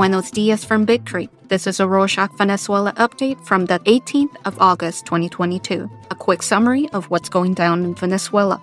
Buenos dias from Big Creek. This is a Rorschach Venezuela update from the 18th of August 2022. A quick summary of what's going down in Venezuela.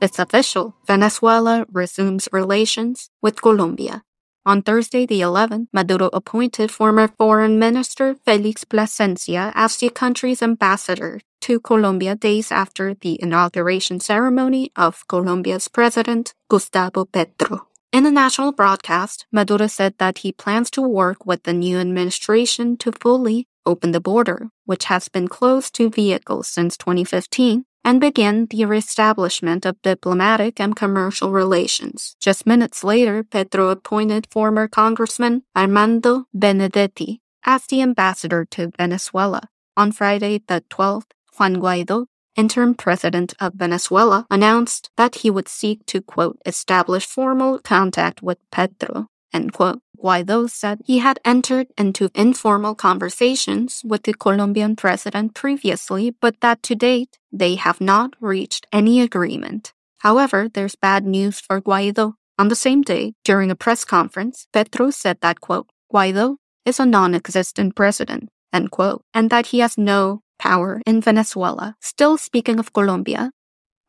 It's official. Venezuela resumes relations with Colombia. On Thursday, the 11th, Maduro appointed former Foreign Minister Felix Plasencia as the country's ambassador to Colombia days after the inauguration ceremony of Colombia's president, Gustavo Petro. In a national broadcast, Maduro said that he plans to work with the new administration to fully open the border, which has been closed to vehicles since 2015, and begin the reestablishment of diplomatic and commercial relations. Just minutes later, Petro appointed former Congressman Armando Benedetti as the ambassador to Venezuela. On Friday, the 12th, Juan Guaido, interim president of Venezuela, announced that he would seek to, quote, establish formal contact with Petro, end quote. Guaido said he had entered into informal conversations with the Colombian president previously, but that to date they have not reached any agreement. However, there's bad news for Guaido. On the same day, during a press conference, Petro said that, quote, Guaido is a non existent president, end quote, and that he has no power in Venezuela. Still speaking of Colombia,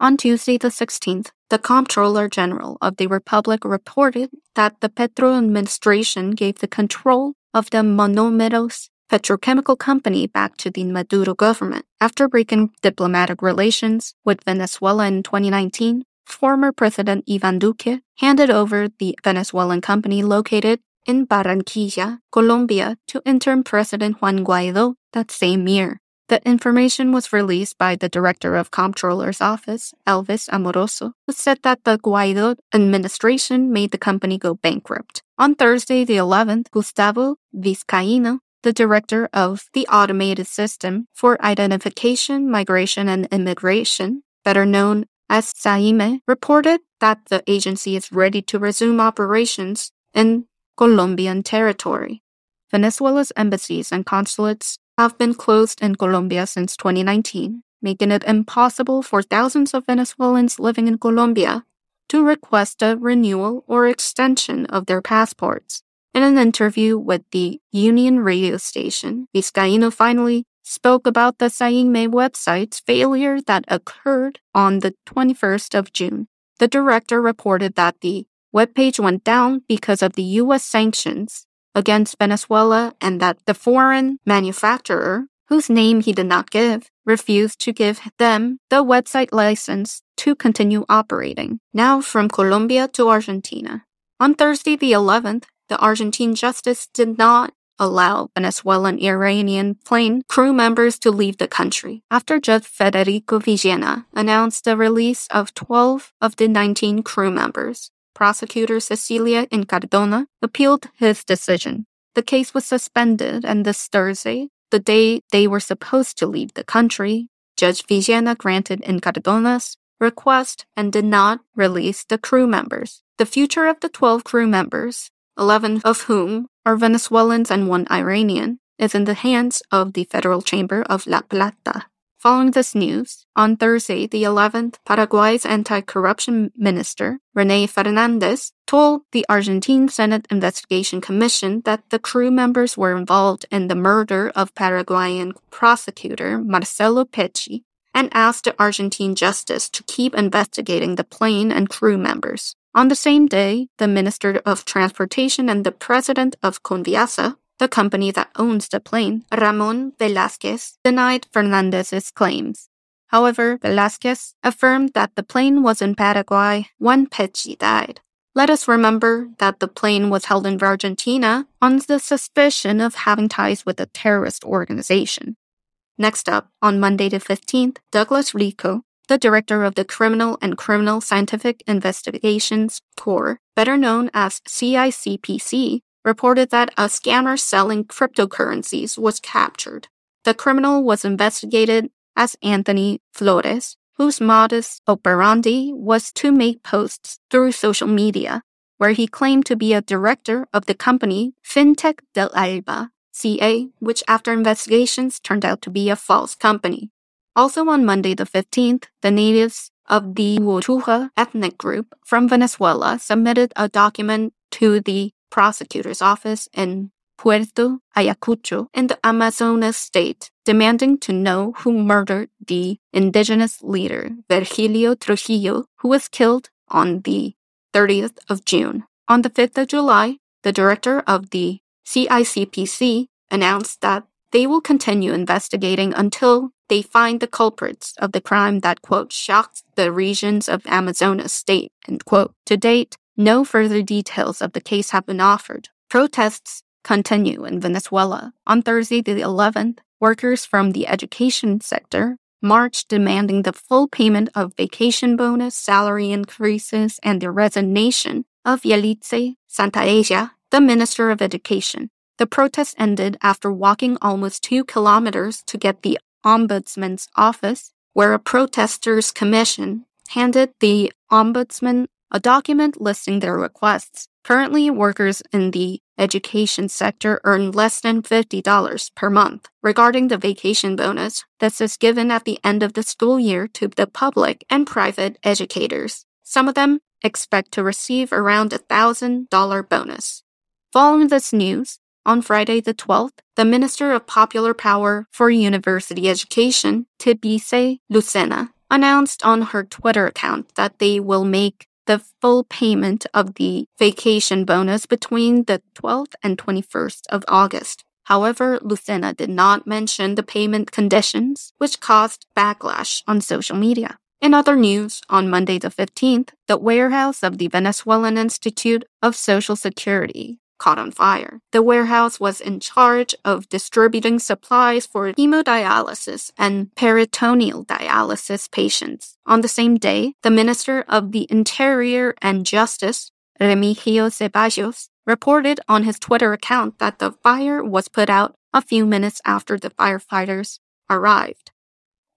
on Tuesday, the 16th, the Comptroller General of the Republic reported that the Petro administration gave the control of the Monomeros petrochemical company back to the Maduro government. After breaking diplomatic relations with Venezuela in 2019, former President Ivan Duque handed over the Venezuelan company located in Barranquilla, Colombia, to interim President Juan Guaido that same year. The information was released by the director of Comptroller's office, Elvis Amoroso, who said that the Guaido administration made the company go bankrupt. On Thursday, the 11th, Gustavo Vizcaino, the director of the Automated System for Identification, Migration, and Immigration, better known as SAIME, reported that the agency is ready to resume operations in Colombian territory. Venezuela's embassies and consulates have been closed in Colombia since 2019, making it impossible for thousands of Venezuelans living in Colombia to request a renewal or extension of their passports. In an interview with the Union radio station, Vizcaino finally spoke about the SAIME website's failure that occurred on the 21st of June. The director reported that the webpage went down because of the U.S. sanctions against Venezuela and that the foreign manufacturer, whose name he did not give, refused to give them the website license to continue operating. Now from Colombia to Argentina. On Thursday, the 11th, the Argentine justice did not allow Venezuelan Iranian plane crew members to leave the country after Judge Federico Villena announced the release of 12 of the 19 crew members prosecutor Cecilia Incardona appealed his decision. The case was suspended, and this Thursday, the day they were supposed to leave the country, Judge Villena granted Incardona's request and did not release the crew members. The future of the 12 crew members, 11 of whom are Venezuelans and one Iranian, is in the hands of the Federal Chamber of La Plata. Following this news, on Thursday, the 11th, Paraguay's anti corruption minister, Rene Fernandez, told the Argentine Senate Investigation Commission that the crew members were involved in the murder of Paraguayan prosecutor Marcelo Pecci and asked the Argentine justice to keep investigating the plane and crew members. On the same day, the Minister of Transportation and the President of Conviasa the company that owns the plane, Ramon Velazquez, denied Fernandez's claims. However, Velazquez affirmed that the plane was in Paraguay when Pecci died. Let us remember that the plane was held in Argentina on the suspicion of having ties with a terrorist organization. Next up, on Monday the 15th, Douglas Rico, the director of the Criminal and Criminal Scientific Investigations Corps, better known as CICPC, reported that a scammer selling cryptocurrencies was captured. The criminal was investigated as Anthony Flores, whose modus operandi was to make posts through social media, where he claimed to be a director of the company FinTech del Alba, CA, which after investigations turned out to be a false company. Also on Monday the 15th, the natives of the Hutuja ethnic group from Venezuela submitted a document to the prosecutor's office in Puerto Ayacucho in the Amazonas state, demanding to know who murdered the indigenous leader Virgilio Trujillo, who was killed on the 30th of June. On the 5th of July, the director of the CICPC announced that they will continue investigating until they find the culprits of the crime that, quote, shocked the regions of Amazonas state, end quote. To date, no further details of the case have been offered. Protests continue in Venezuela. On Thursday, the 11th, workers from the education sector marched demanding the full payment of vacation bonus, salary increases, and the resignation of Yelitza Santaella, the Minister of Education. The protest ended after walking almost two kilometers to get the Ombudsman's office, where a protesters' commission handed the Ombudsman a document listing their requests. Currently, workers in the education sector earn less than $50 per month. Regarding the vacation bonus, this is given at the end of the school year to the public and private educators. Some of them expect to receive around a $1,000 bonus. Following this news, on Friday the 12th, the Minister of Popular Power for University Education, Tibisay Lucena, announced on her Twitter account that they will make the full payment of the vacation bonus between the 12th and 21st of August. However, Lucena did not mention the payment conditions, which caused backlash on social media. In other news, on Monday the 15th, the warehouse of the Venezuelan Institute of Social Security caught on fire. The warehouse was in charge of distributing supplies for hemodialysis and peritoneal dialysis patients. On the same day, the Minister of the Interior and Justice, Remigio Ceballos, reported on his Twitter account that the fire was put out a few minutes after the firefighters arrived.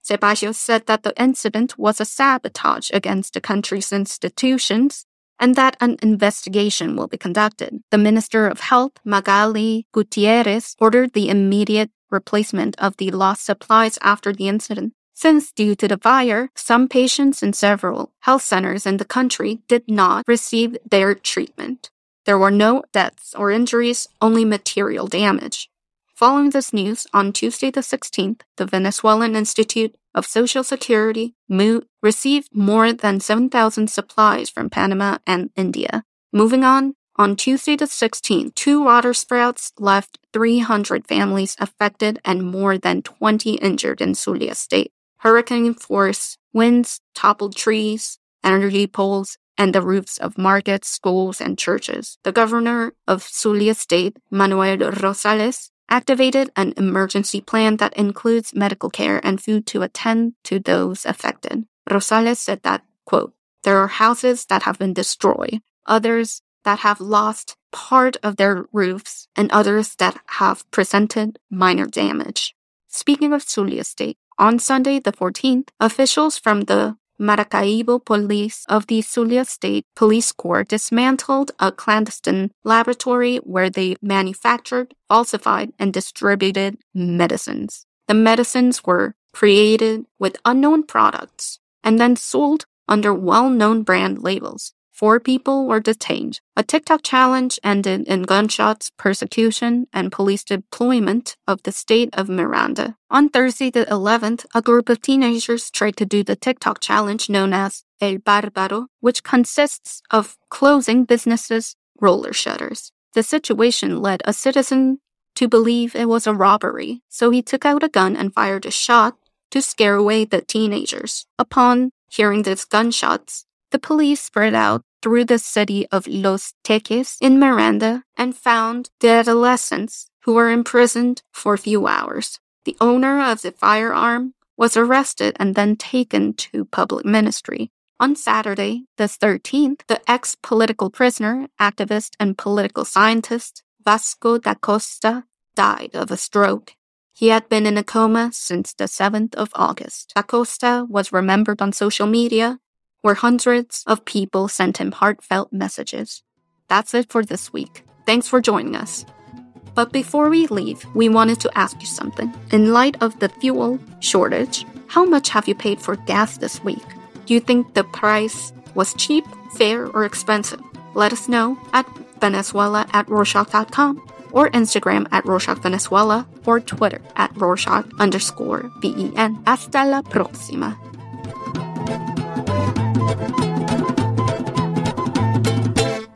Ceballos said that the incident was a sabotage against the country's institutions and that an investigation will be conducted. The Minister of Health, Magali Gutierrez, ordered the immediate replacement of the lost supplies after the incident. Since, due to the fire, some patients in several health centers in the country did not receive their treatment. There were no deaths or injuries, only material damage. Following this news, on Tuesday the 16th, the Venezuelan Institute of Social Security, MUT, received more than 7,000 supplies from Panama and India. Moving on, on Tuesday the 16th, two water sprouts left 300 families affected and more than 20 injured in Zulia State. Hurricane force winds toppled trees, energy poles, and the roofs of markets, schools, and churches. The governor of Zulia State, Manuel Rosales, activated an emergency plan that includes medical care and food to attend to those affected. Rosales said that, quote, there are houses that have been destroyed, others that have lost part of their roofs, and others that have presented minor damage. Speaking of Zulia State, on Sunday the 14th, officials from the Maracaibo police of the Zulia State Police Corps dismantled a clandestine laboratory where they manufactured, falsified, and distributed medicines. The medicines were created with unknown products and then sold under well known brand labels. Four people were detained. A TikTok challenge ended in gunshots, persecution, and police deployment of the state of Miranda. On Thursday, the 11th, a group of teenagers tried to do the TikTok challenge known as El Bárbaro, which consists of closing businesses' roller shutters. The situation led a citizen to believe it was a robbery, so he took out a gun and fired a shot to scare away the teenagers. Upon hearing these gunshots, the police spread out through the city of Los Teques in Miranda and found the adolescents who were imprisoned for a few hours. The owner of the firearm was arrested and then taken to public ministry. On Saturday, the 13th, the ex political prisoner, activist, and political scientist Vasco da Costa died of a stroke. He had been in a coma since the 7th of August. Da Costa was remembered on social media where hundreds of people sent him heartfelt messages. That's it for this week. Thanks for joining us. But before we leave, we wanted to ask you something. In light of the fuel shortage, how much have you paid for gas this week? Do you think the price was cheap, fair, or expensive? Let us know at Venezuela at Rorschach.com or Instagram at Rorschach Venezuela or Twitter at Rorschach underscore BEN. Hasta la próxima.